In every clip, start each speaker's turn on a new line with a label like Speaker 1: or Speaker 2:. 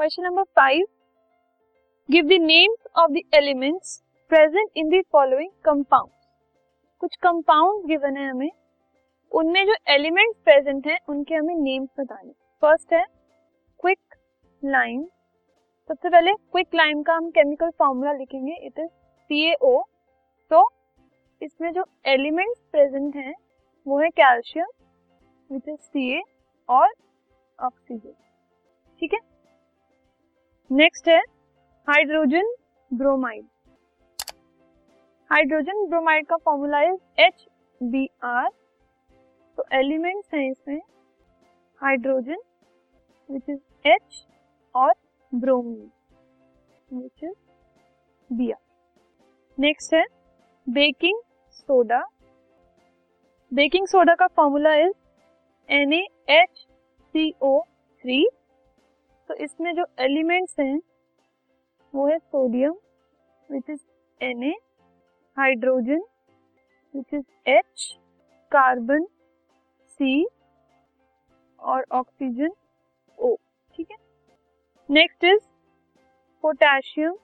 Speaker 1: Question number five give the names of the elements present in the following compound कुछ compound given है हमें। उनमें जो elements present हैं, उनके हमें नेम्स बताने। फ़र्स्ट है क्विक लाइम सबसे पहले क्विक लाइम का हम केमिकल फॉर्मूला लिखेंगे। इट इज़ सी तो इसमें जो एलिमेंट्स प्रेजेंट हैं, वो है कैल्शियम विच इज़ सी और ऑक्सीजन ठीक है? नेक्स्ट है हाइड्रोजन ब्रोमाइड हाइड्रोजन ब्रोमाइड का formula is H B R तो एलिमेंट्स हैं इसमें हाइड्रोजन विच इज़ एच और bromine which is B R next है बेकिंग सोडा बेकिंग सोडा का formula is N H C O three तो इसमें जो एलिमेंट्स हैं, वो है sodium which is N A hydrogen which is H carbon C और ऑक्सीजन ओ ठीक है? Next is potassium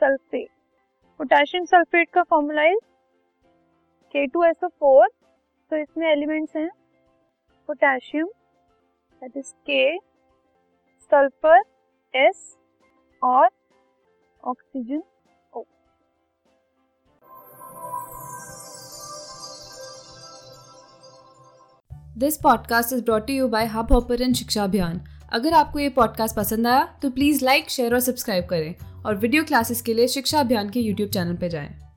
Speaker 1: sulphate potassium sulphate का formula is K two S O four तो इसमें एलिमेंट्स हैं potassium that is K sulphur S और oxygen O
Speaker 2: this podcast is brought you by Hubhopper Shiksha Abhiyan अगर आपको ये podcast पसंद आया तो प्लीज़ लाइक शेयर और सब्सक्राइब करें। और वीडियो क्लासेस के लिए शिक्षा अभियान के यूट्यूब चैनल पर जाएँ।